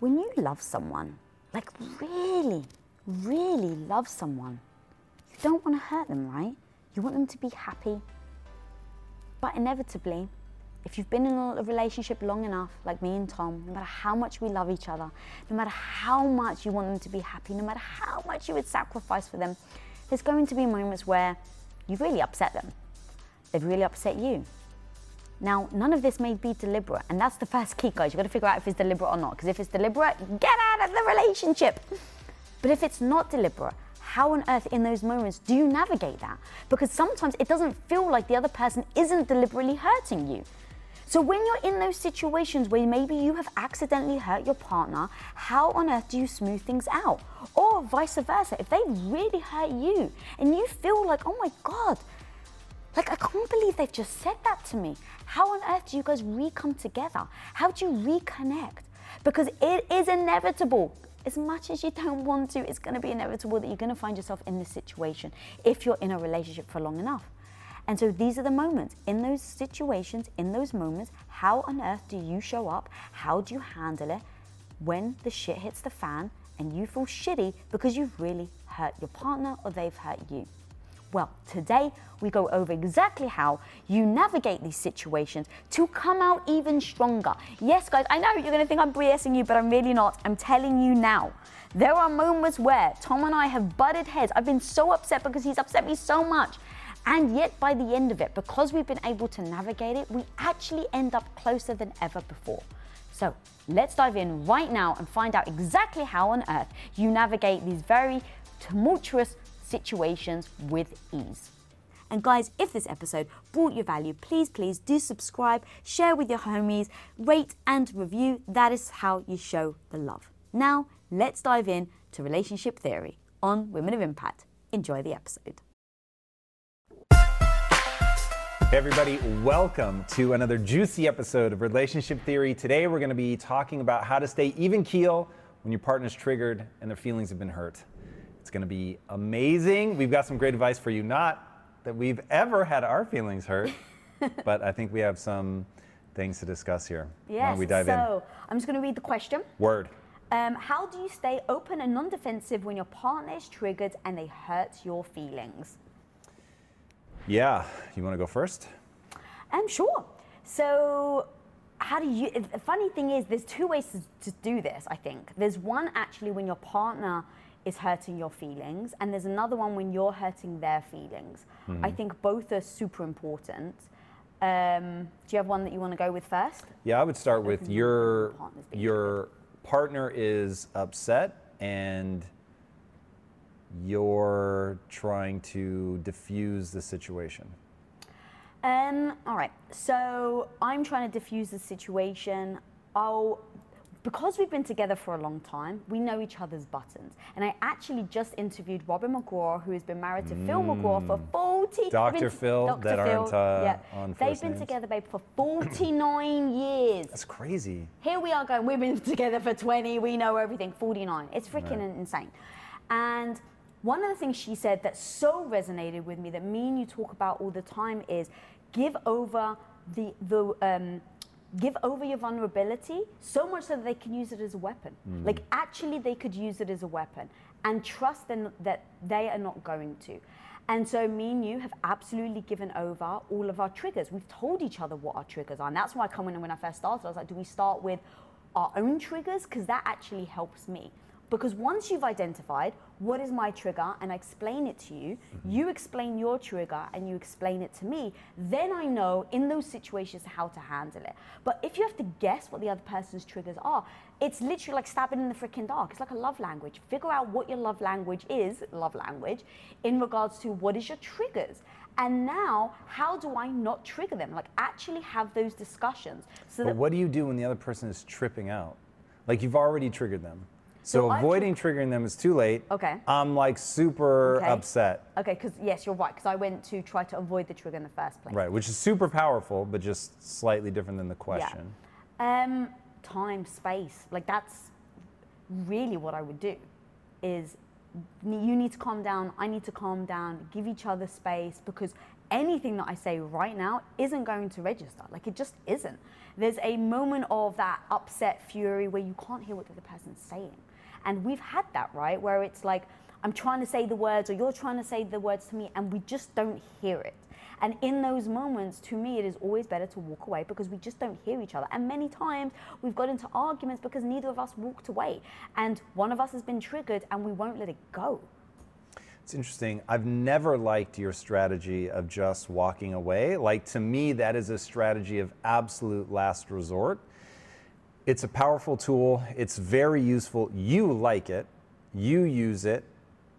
when you love someone, like really, really love someone, you don't want to hurt them, right? You want them to be happy. But inevitably, if you've been in a relationship long enough, like me and Tom, no matter how much we love each other, no matter how much you want them to be happy, no matter how much you would sacrifice for them, there's going to be moments where you've really upset them. They've really upset you. Now, none of this may be deliberate, and that's the first key, guys. You've got to figure out if it's deliberate or not, because if it's deliberate, get out of the relationship. But if it's not deliberate, how on earth in those moments do you navigate that? Because sometimes it doesn't feel like the other person isn't deliberately hurting you. So when you're in those situations where maybe you have accidentally hurt your partner, how on earth do you smooth things out? Or vice versa, if they really hurt you and you feel like, oh my God, like I can't believe they've just said that to me. How on earth do you guys re-come together? How do you reconnect? Because it is inevitable. As much as you don't want to, it's going to be inevitable that you're going to find yourself in this situation if you're in a relationship for long enough. And so these are the moments. In those situations, in those moments, how on earth do you show up? How do you handle it when the shit hits the fan and you feel shitty because you've really hurt your partner or they've hurt you? Well, today we go over exactly how you navigate these situations to come out even stronger. Yes, guys, I know you're gonna think I'm BSing you, but I'm really not. I'm telling you now. There are moments where Tom and I have butted heads. I've been so upset because he's upset me so much. And yet, by the end of it, because we've been able to navigate it, we actually end up closer than ever before. So, let's dive in right now and find out exactly how on earth you navigate these very tumultuous situations with ease. And guys, if this episode brought you value, please, please do subscribe, share with your homies, rate and review. That is how you show the love. Now, let's dive in to relationship theory on Women of Impact. Enjoy the episode. Hey, everybody, welcome to another juicy episode of Relationship Theory. Today, we're going to be talking about how to stay even keel when your partner's triggered and their feelings have been hurt. It's going to be amazing. We've got some great advice for you. Not that we've ever had our feelings hurt, but I think we have some things to discuss here. Yes, we dive so I'm just going to read the question. Word. Um, how do you stay open and non defensive when your partner is triggered and they hurt your feelings? Yeah. You want to go first? Um, sure. So, how do you? The funny thing is, there's two ways to, to do this. I think there's one actually when your partner is hurting your feelings, and there's another one when you're hurting their feelings. I think both are super important. Um, do you have one that you want to go with first? Yeah, I would start with your your partner is upset and you're trying to diffuse the situation. Um, all right. So I'm trying to diffuse the situation. I'll, because we've been together for a long time, we know each other's buttons. And I actually just interviewed Robin McGraw, who has been married to Phil McGraw for 40 they've Dr. been- Mm. Phil, Dr. that aren't, uh, yeah. on They've been names. together, babe, for 49 years. That's crazy. Here we are going, we've been together for 20, we know everything, 49. It's freaking Right. insane. And one of the things she said that so resonated with me that me and you talk about all the time is give over the, the um, give over your vulnerability so much so that they can use it as a weapon. Hmm. Like actually they could use it as a weapon and trust them that they are not going to. And so me and you have absolutely given over all of our triggers. We've told each other what our triggers are. And that's why I come in when I first started, I was like, do we start with our own triggers? Because that actually helps me. Because once you've identified what is my trigger and I explain it to you, mm-hmm. you explain your trigger and you explain it to me, then I know in those situations how to handle it. But if you have to guess what the other person's triggers are, it's literally like stabbing in the freaking dark. It's like a love language. Figure out what your love language is, love language, in regards to what is your triggers. And now, how do I not trigger them? Like actually have those discussions so But that what do you do when the other person is tripping out? Like you've already triggered them. So, So avoiding triggering them is too late. Okay. I'm like super Okay. upset. Okay, because yes, you're right. Because I went to try to avoid the trigger in the first place. Right, which is super powerful, but just slightly different than the question. Yeah. Um, time, space. Like that's really what I would do. Is you need to calm down, I need to calm down, give each other space because anything that I say right now isn't going to register. Like it just isn't. There's a moment of that upset fury where you can't hear what the other person's saying. And we've had that, right? Where it's like, I'm trying to say the words or you're trying to say the words to me and we just don't hear it. And in those moments, to me, it is always better to walk away because we just don't hear each other. And many times we've got into arguments because neither of us walked away. And one of us has been triggered and we won't let it go. It's interesting. I've never liked your strategy of just walking away. Like, to me, that is a strategy of absolute last resort. It's a powerful tool, it's very useful. You like it, you use it,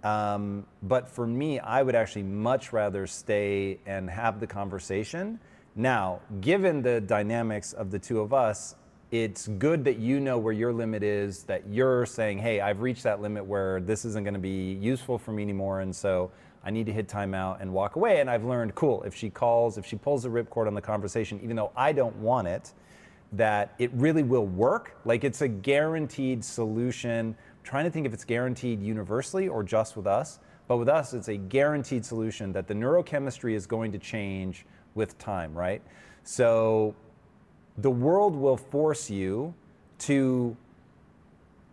um, but for me, I would actually much rather stay and have the conversation. Now, given the dynamics of the two of us, it's good that you know where your limit is, that you're saying, hey, I've reached that limit where this isn't going to be useful for me anymore. And so I need to hit timeout and walk away. And I've learned, cool, if she calls, if she pulls the ripcord on the conversation, even though I don't want it, that it really will work. Like it's a guaranteed solution trying to think if it's guaranteed universally or just with us. But with us, it's a guaranteed solution that the neurochemistry is going to change with time, right? So the world will force you to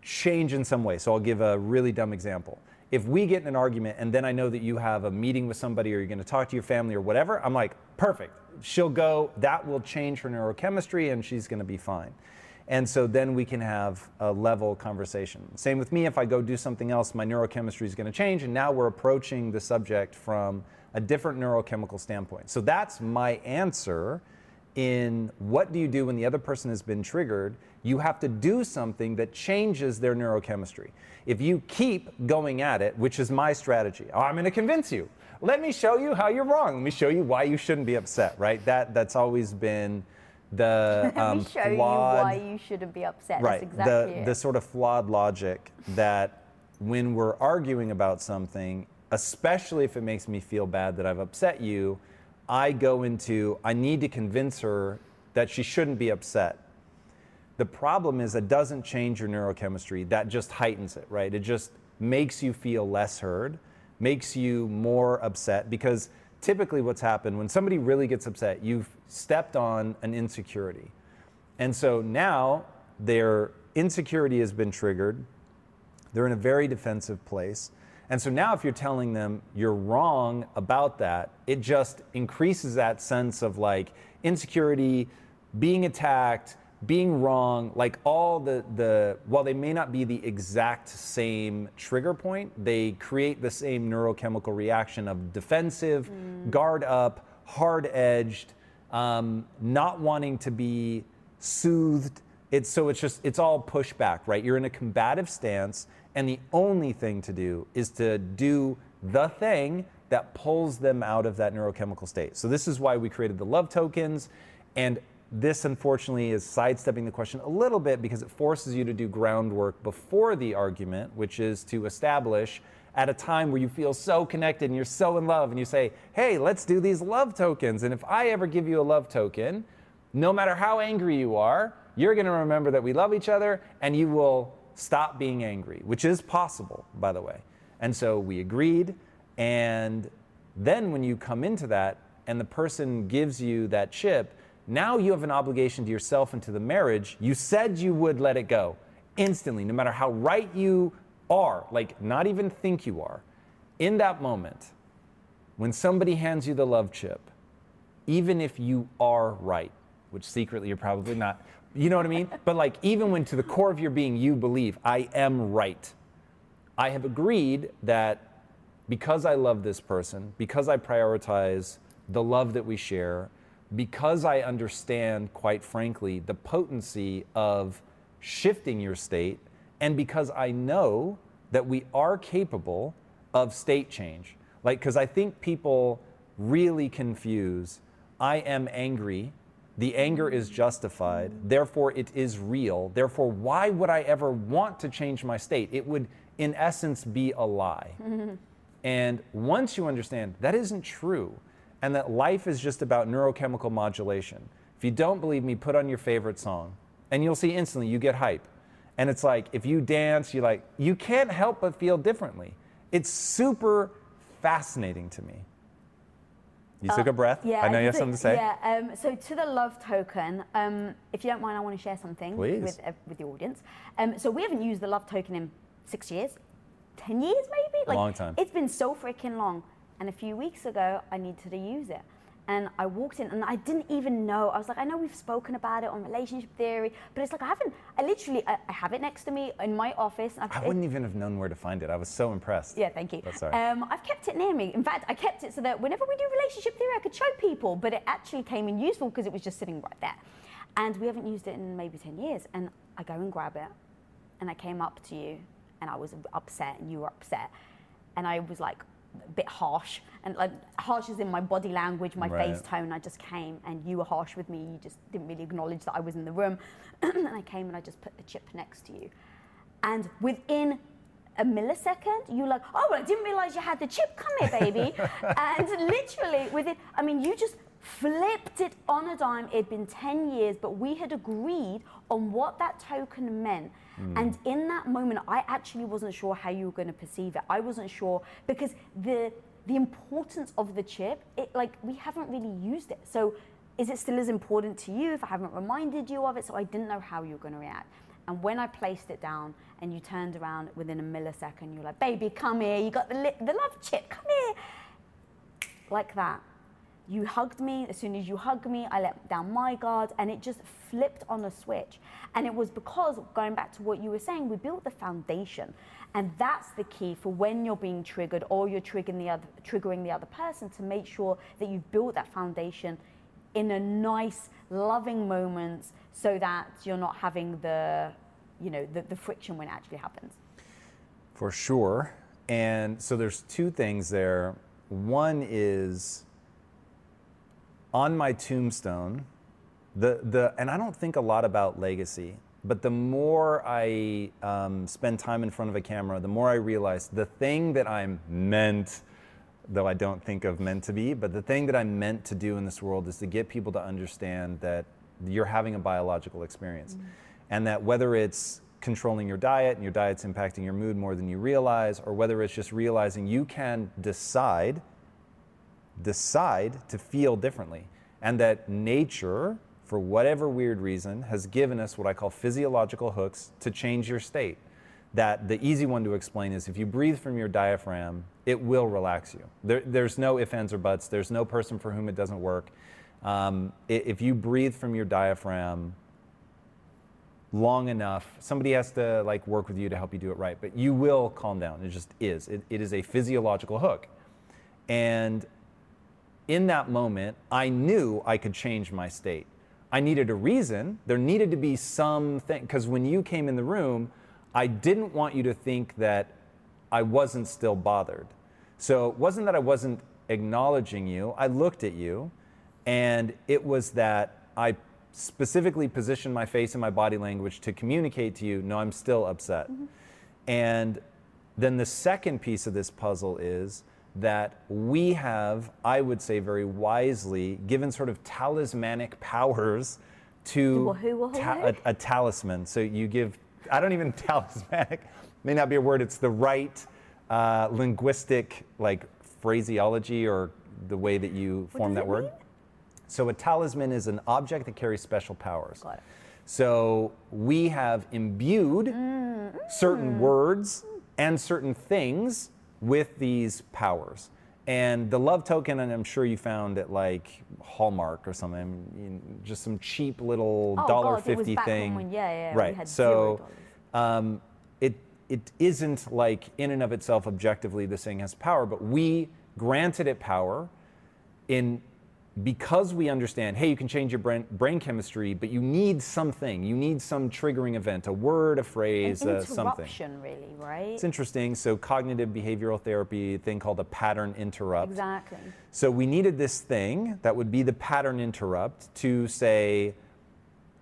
change in some way. So I'll give a really dumb example. If we get in an argument and then I know that you have a meeting with somebody or you're going to talk to your family or whatever, I'm like, perfect. She'll go, that will change her neurochemistry and she's going to be fine. And so then we can have a level conversation. Same with me, if I go do something else, my neurochemistry is going to change. And now we're approaching the subject from a different neurochemical standpoint. So that's my answer in what do you do when the other person has been triggered? You have to do something that changes their neurochemistry. If you keep going at it, which is my strategy, oh, I'm going to convince you. Let me show you how you're wrong. Let me show you why you shouldn't be upset, right? That that's always been the um, Let me show flawed, you why you shouldn't be upset. Right. That's exactly the it. the sort of flawed logic that when we're arguing about something, especially if it makes me feel bad that I've upset you, I go into I need to convince her that she shouldn't be upset. The problem is that doesn't change your neurochemistry. That just heightens it, right? It just makes you feel less heard, makes you more upset because typically what's happened when somebody really gets upset, you've stepped on an insecurity. And so now their insecurity has been triggered. They're in a very defensive place. And so now, if you're telling them you're wrong about that, it just increases that sense of like insecurity, being attacked, being wrong, like all the, the, while they may not be the exact same trigger point, they create the same neurochemical reaction of defensive, mm. guard up, hard edged, um, not wanting to be soothed. It's, so it's just, it's all pushback, right? You're in a combative stance, and the only thing to do is to do the thing that pulls them out of that neurochemical state. So this is why we created the love tokens. And this, unfortunately, is sidestepping the question a little bit because it forces you to do groundwork before the argument, which is to establish at a time where you feel so connected and you're so in love, and you say, hey, let's do these love tokens. And if I ever give you a love token, no matter how angry you are, you're going to remember that we love each other and you will stop being angry, which is possible, by the way. And so we agreed. And then when you come into that and the person gives you that chip, now you have an obligation to yourself and to the marriage. You said you would let it go instantly, no matter how right you are, like not even think you are. In that moment, when somebody hands you the love chip, even if you are right, which secretly you're probably not, you know what I mean? But like, even when to the core of your being you believe, I am right, I have agreed that because I love this person, because I prioritize the love that we share, because I understand, quite frankly, the potency of shifting your state, and because I know that we are capable of state change. Like, because I think people really confuse I am angry, the anger is justified, therefore it is real, therefore, why would I ever want to change my state? It would, in essence, be a lie. And once you understand that isn't true, and that life is just about neurochemical modulation. If you don't believe me, put on your favorite song, and you'll see instantly you get hype. And it's like if you dance, you like you can't help but feel differently. It's super fascinating to me. You took a breath. Yeah, I know you have something to say. Yeah. Um, so to the love token, um, if you don't mind, I want to share something Please. with uh, with the audience. Um, so we haven't used the love token in six years, ten years maybe. A long time. It's been so freaking long. And a few weeks ago, I needed to use it. And I walked in and I didn't even know. I was like, I know we've spoken about it on relationship theory, but it's like I haven't. I literally, I, I have it next to me in my office. I've, I wouldn't even have known where to find it. I was so impressed. yeah, thank you. That's all right. Um, I've kept it near me. In fact, I kept it so that whenever we do relationship theory, I could show people, but it actually came in useful because it was just sitting right there. And we haven't used it in maybe 10 years. And I go and grab it, and I came up to you, and I was upset, and you were upset. And I was like a bit harsh, and like harsh is in my body language, my Right. face tone. I just came, and you were harsh with me. You just didn't really acknowledge that I was in the room. and I came and I just put the chip next to you. And within a millisecond, you're like, oh, well, I didn't realize you had the chip. Come here, baby. and literally, within, I mean, you just flipped it on a dime. It'd been 10 years, but we had agreed on what that token meant. Hmm. And in that moment, I actually wasn't sure how you were going to perceive it. I wasn't sure because the the importance of the chip, it like we haven't really used it. So is it still as important to you if I haven't reminded you of it? So I didn't know how you were going to react. And when I placed it down and you turned around within a millisecond, you're like, baby, come here. You got the, the love chip. Come here. Like that. You hugged me. As soon as you hugged me, I let down my guard and it just flipped on a switch. And it was because, going back to what you were saying, we built the foundation. And that's the key for when you're being triggered or you're triggering the other, triggering the other person to make sure that you've built that foundation in a nice, loving moment so that you're not having the, you know, the, the friction when it actually happens. For sure. And so there's two things there. One is on my tombstone, the, the, and I don't think a lot about legacy, but the more I um, spend time in front of a camera, the more I realize the thing that I'm meant, though I don't think of meant to be, but the thing that I'm meant to do in this world is to get people to understand that you're having a biological experience. And that whether it's controlling your diet and your diet's impacting your mood more than you realize, or whether it's just realizing you can decide decide to feel differently. And that nature, for whatever weird reason, has given us what I call physiological hooks to change your state. That the easy one to explain is if you breathe from your diaphragm, it will relax you. There, there's no ifs, ands, or buts. There's no person for whom it doesn't work. Um, if you breathe from your diaphragm, long enough somebody has to like work with you to help you do it right but you will calm down it just is it, it is a physiological hook and in that moment i knew i could change my state. I needed a reason. There needed to be something because when you came in the room i didn't want you to think that i wasn't still bothered. So it wasn't that i wasn't acknowledging you i looked at you and it was that I specifically positioned my face and my body language to communicate to you, no, I'm still upset. Mm-hmm. And then the second piece of this puzzle is that we have, I would say very wisely, given sort of talismanic powers to Wha- who, ta- a, a talisman. So you give, I don't even talismanic, may not be a word, it's the right uh, linguistic like phraseology or the way that you form that word. mean? So a talisman is an object that carries special powers. So we have imbued certain words and certain things with these powers. And the love token, and I'm sure you found at like Hallmark or something, you know, just some cheap little Oh, dollar God, it fifty thing. when- yeah, yeah, right. so $0. um, it it isn't like in and of itself objectively this thing has power, but we granted it power in because we understand, hey, you can change your brain, brain chemistry, but you need something. You need some triggering event, a word, a An phrase, uh, something. interruption, really, right? It's interesting. So, cognitive behavioral therapy, a thing called a pattern interrupt. Exactly. So, we needed this thing that would be the pattern interrupt to say,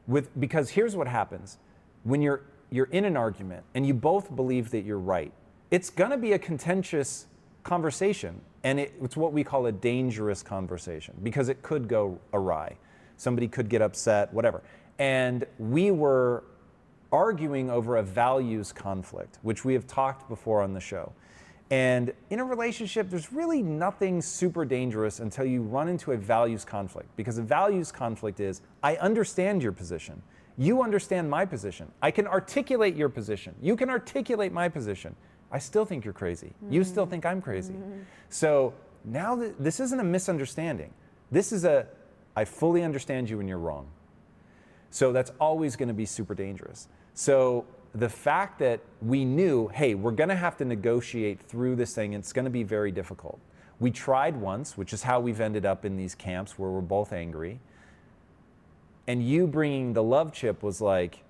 with because here's what happens when you're you're in an argument and you both believe that you're right it's going to be a contentious conversation and it, it's what we call a dangerous conversation because it could go awry somebody could get upset whatever and we were arguing over a values conflict which we have talked before on the show And in a relationship, there's really nothing super dangerous until you run into a values conflict. Because a values conflict is I understand your position. You understand my position. I can articulate your position. You can articulate my position. I still think you're crazy. You still mm. think I'm crazy. Mm-hmm. So now th- this isn't a misunderstanding. This is a I fully understand you and you're wrong. So that's always going to be super dangerous. So the fact that we knew, hey, we're going to have to negotiate through this thing, it's going to be very difficult. We tried once, which is how we've ended up in these camps where we're both angry. And you bringing the love chip was like,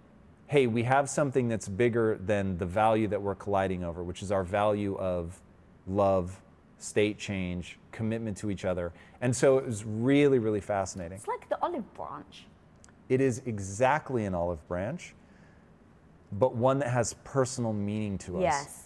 hey, we have something that's bigger than the value that we're colliding over, which is our value of love, state change, commitment to each other. And so it was really, really fascinating. It's like the olive branch. It is exactly an olive branch, but one that has personal meaning to us. Yes.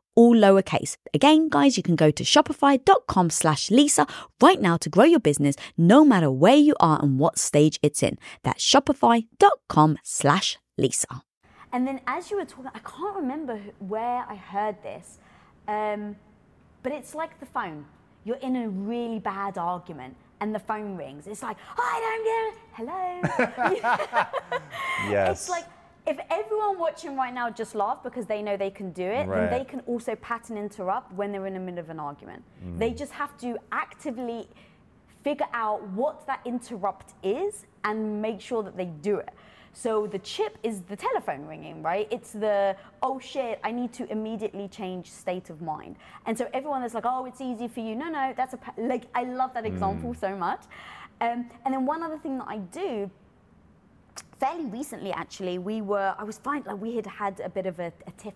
all lowercase. Again, guys, you can go to shopify.com slash Lisa right now to grow your business no matter where you are and what stage it's in. That's shopify.com slash Lisa. And then as you were talking, I can't remember where I heard this, um, but it's like the phone. You're in a really bad argument and the phone rings. It's like, hi, I don't get it. Hello. Yes. It's like if everyone watching right now just laugh because they know they can do it, Right. then they can also pattern interrupt when they're in the middle of an argument. Mm. They just have to actively figure out what that interrupt is and make sure that they do it. So the chip is the telephone ringing, right? It's the oh shit, I need to immediately change state of mind. And so everyone is like, oh, it's easy for you. No, no, that's a like I love that example so much. Um, and then one other thing that I do fairly recently actually we were i was fine like we had had a bit of a, a tiff.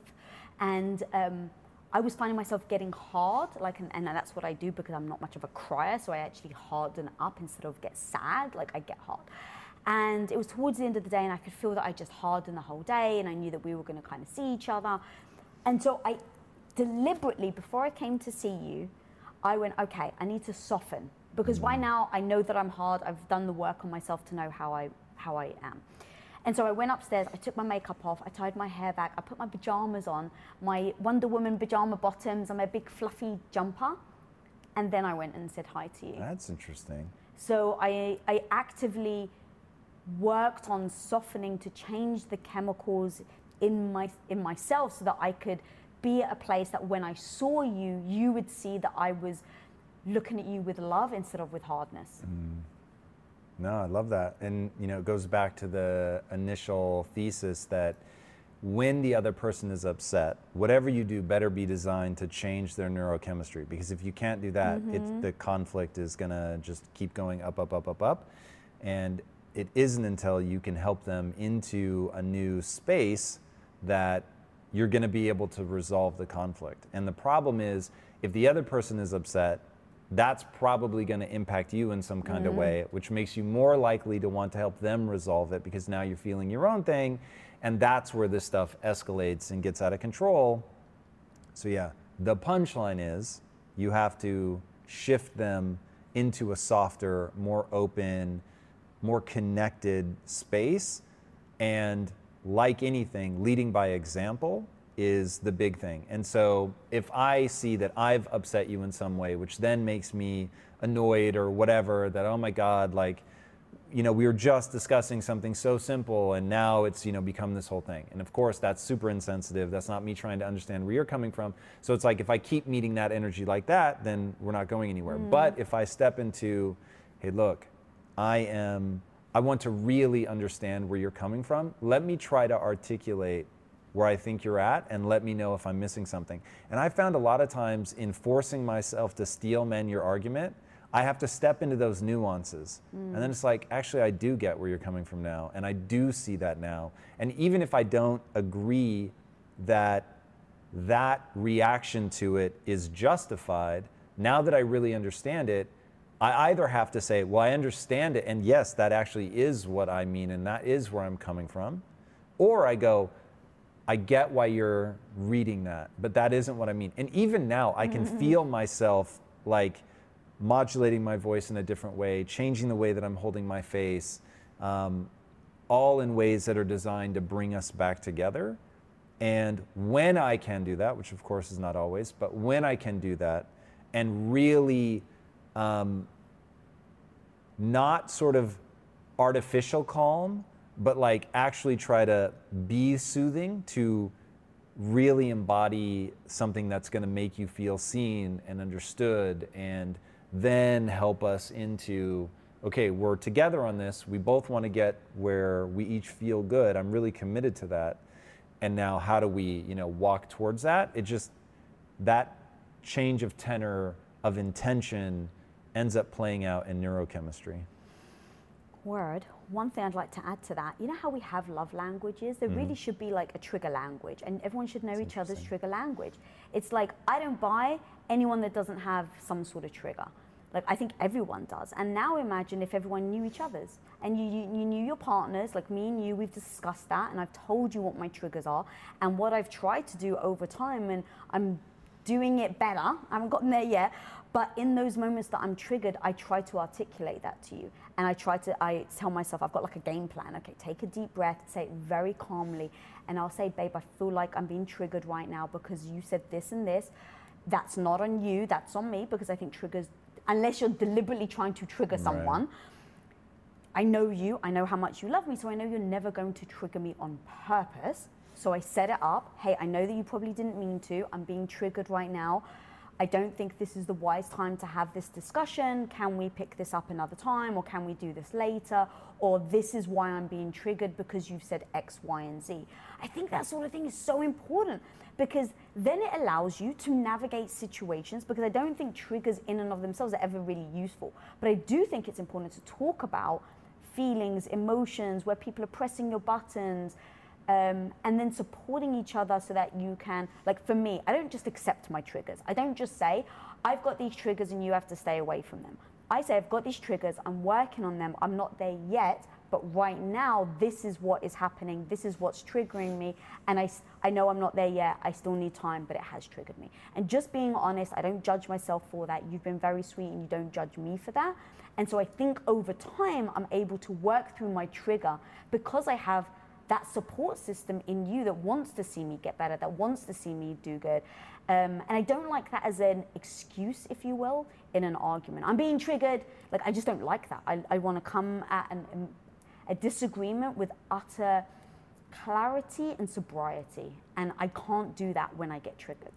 And um, i was finding myself getting hard like and, and that's what i do because i'm not much of a crier so i actually harden up instead of get sad like i get hard. And it was towards the end of the day and i could feel that i just hardened the whole day and i knew that we were going to kind of see each other. And so i deliberately before i came to see you i went okay i need to soften. Because right now i know that i'm hard. I've done the work on myself to know how i how i am And so I went upstairs, I took my makeup off, I tied my hair back, I put my pajamas on, my Wonder Woman pajama bottoms and my big fluffy jumper. And then I went and said hi to you. That's interesting. So I, I actively worked on softening to change the chemicals in my in myself so that I could be at a place that when I saw you, you would see that I was looking at you with love instead of with hardness. Mm. No, I love that. And you know, it goes back to the initial thesis that when the other person is upset, whatever you do better be designed to change their neurochemistry. Because if you can't do that, it's, mm-hmm. the conflict is gonna just keep going up, up, up, up, up. And it isn't until you can help them into a new space that you're gonna be able to resolve the conflict. And the problem is, if the other person is upset, that's probably going to impact you in some kind of mm-hmm. way, which makes you more likely to want to help them resolve it because now you're feeling your own thing. And that's where this stuff escalates and gets out of control. So, yeah, the punchline is you have to shift them into a softer, more open, more connected space. And like anything, leading by example is the big thing. And so if I see that I've upset you in some way, which then makes me annoyed or whatever, that, oh my God, like, you know, we were just discussing something so simple and now it's, you know, become this whole thing. And of course, that's super insensitive. That's not me trying to understand where you're coming from. So it's like if I keep meeting that energy like that, then we're not going anywhere. Mm. But if I step into, hey, look, I am, I want to really understand where you're coming from. Let me try to articulate where I think you're at and let me know if I'm missing something. And I found a lot of times in forcing myself to steel man your argument, I have to step into those nuances. And then it's like, actually, I do get where you're coming from now. And I do see that now. And even if I don't agree that that reaction to it is justified, now that I really understand it, I either have to say, well, I understand it, and yes, that actually is what I mean, and that is where I'm coming from. Or I go, I get why you're reading that, but that isn't what I mean. And even now, I can feel myself like modulating my voice in a different way, changing the way that I'm holding my face, um, all in ways that are designed to bring us back together. And when I can do that, which of course is not always, but when I can do that and really um, not sort of artificial calm, but like actually try to be soothing to really embody something that's going to make you feel seen and understood and then help us into okay we're together on this. We both want to get where we each feel good. I'm really committed to that. And now how do we you know walk towards that? It just that change of tenor of intention ends up playing out in neurochemistry Word. One thing I'd like to add to that, you know how we have love languages? There mm. really should be like a trigger language, and everyone should know each other's trigger language. It's like, I don't buy anyone that doesn't have some sort of trigger. Like, I think everyone does. And now imagine if everyone knew each other's and you, you, you knew your partners, like me and you, we've discussed that, and I've told you what my triggers are and what I've tried to do over time, and I'm doing it better. I haven't gotten there yet. But in those moments that I'm triggered, I try to articulate that to you. And I try to, I tell myself, I've got like a game plan. Okay, take a deep breath, say it very calmly. And I'll say, babe, I feel like I'm being triggered right now because you said this and this. That's not on you, that's on me because I think triggers, unless you're deliberately trying to trigger someone, I know you, I know how much you love me, so I know you're never going to trigger me on purpose. So I set it up. Hey, I know that you probably didn't mean to. I'm being triggered right now. I don't think this is the wise time to have this discussion. Can we pick this up another time or can we do this later? Or this is why I'm being triggered because you've said X, Y, and Z. I think that sort of thing is so important because then it allows you to navigate situations because I don't think triggers in and of themselves are ever really useful. But I do think it's important to talk about feelings, emotions, where people are pressing your buttons, um, and then supporting each other so that you can, like for me, I don't just accept my triggers. I don't just say, I've got these triggers and you have to stay away from them. I say, I've got these triggers, I'm working on them, I'm not there yet, but right now, this is what is happening. This is what's triggering me. And I, I know I'm not there yet. I still need time, but it has triggered me. And just being honest, I don't judge myself for that. You've been very sweet and you don't judge me for that. And so I think over time, I'm able to work through my trigger because I have that support system in you that wants to see me get better, that wants to see me do good. Um, and I don't like that as an excuse, if you will, in an argument. I'm being triggered. Like, I just don't like that. I, I want to come at an, a disagreement with utter clarity and sobriety. And I can't do that when I get triggered.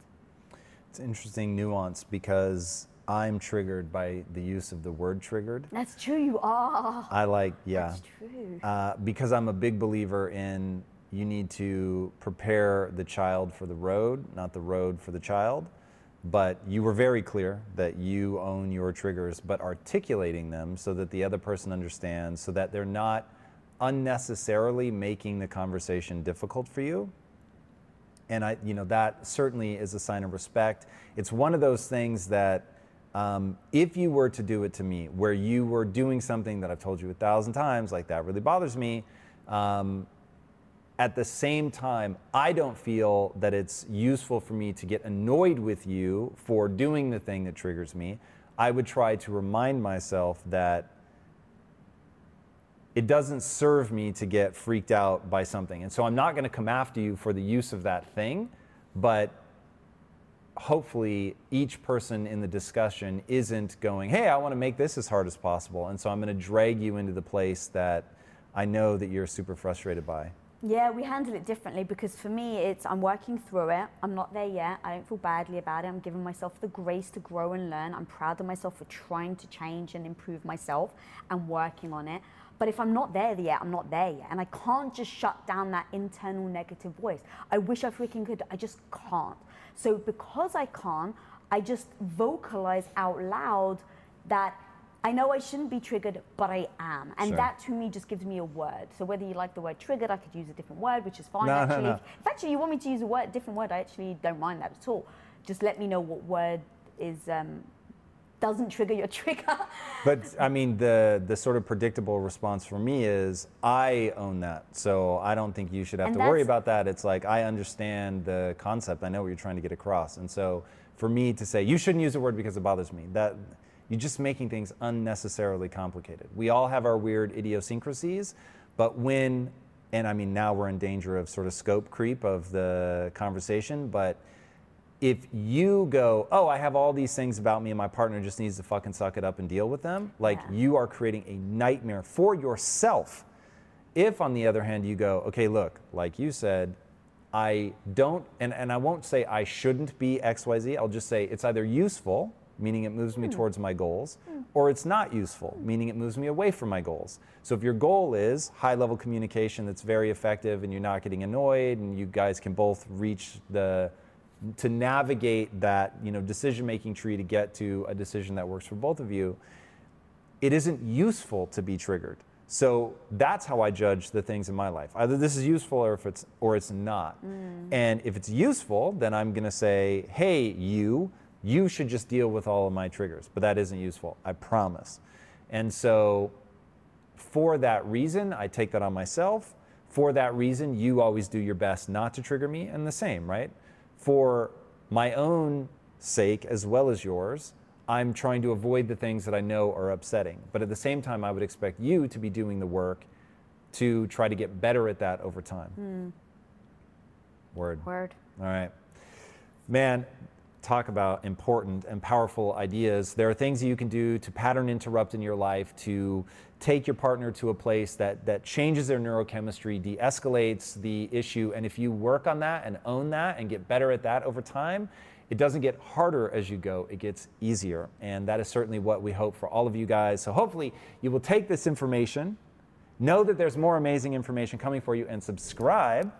It's interesting nuance because I'm triggered by the use of the word triggered. That's true, you are. I like, yeah. That's true. Uh, because I'm a big believer in you need to prepare the child for the road, not the road for the child. But you were very clear that you own your triggers, but articulating them so that the other person understands, so that they're not unnecessarily making the conversation difficult for you. And I, you know, that certainly is a sign of respect. It's one of those things that um, if you were to do it to me, where you were doing something that I've told you a thousand times, like that really bothers me, um, at the same time, I don't feel that it's useful for me to get annoyed with you for doing the thing that triggers me. I would try to remind myself that it doesn't serve me to get freaked out by something. And so I'm not going to come after you for the use of that thing, but hopefully each person in the discussion isn't going, hey, I want to make this as hard as possible. And so I'm going to drag you into the place that I know that you're super frustrated by. Yeah, we handle it differently because for me, it's I'm working through it. I'm not there yet. I don't feel badly about it. I'm giving myself the grace to grow and learn. I'm proud of myself for trying to change and improve myself and working on it. But if I'm not there yet, I'm not there yet. And I can't just shut down that internal negative voice. I wish I freaking could. I just can't. So because I can't, I just vocalize out loud that I know I shouldn't be triggered, but I am. And Sure. that to me just gives me a word. So whether you like the word triggered, I could use a different word, which is fine No, no, actually. no. If actually you want me to use a word, different word, I actually don't mind that at all. Just let me know what word is um, doesn't trigger your trigger. But I mean, the the sort of predictable response for me is I own that, so I don't think you should have And to worry about that. It's like I understand the concept. I know what you're trying to get across, and so for me to say you shouldn't use a word because it bothers me, that you're just making things unnecessarily complicated. We all have our weird idiosyncrasies, but when and I mean now we're in danger of sort of scope creep of the conversation, but if you go, oh, I have all these things about me and my partner just needs to fucking suck it up and deal with them, like Yeah. you are creating a nightmare for yourself. If, on the other hand, you go, okay, look, like you said, I don't, and, and I won't say I shouldn't be XYZ, I'll just say it's either useful, meaning it moves me hmm. towards my goals, hmm. or it's not useful, hmm. meaning it moves me away from my goals. So if your goal is high level communication that's very effective and you're not getting annoyed and you guys can both reach the, to navigate that you know decision making tree to get to a decision that works for both of you it isn't useful to be triggered. So that's how i judge the things in my life. Either this is useful or if it's or it's not. Mm. And if it's useful then i'm going to say hey you you should just deal with all of my triggers. But that isn't useful i promise. And so for that reason, I take that on myself. For that reason, you always do your best not to trigger me, and the same, right? For my own sake as well as yours, I'm trying to avoid the things that I know are upsetting. But at the same time, I would expect you to be doing the work to try to get better at that over time. Hmm. Word. Word. All right. Man, talk about important and powerful ideas. There are things you can do to pattern interrupt in your life to take your partner to a place that, that changes their neurochemistry, de escalates the issue. And if you work on that and own that and get better at that over time, it doesn't get harder as you go, it gets easier. And that is certainly what we hope for all of you guys. So hopefully you will take this information, know that there's more amazing information coming for you, and subscribe.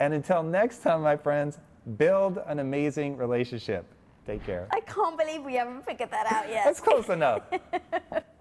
And until next time, my friends, build an amazing relationship. Take care. I can't believe we haven't figured that out yet. That's close enough.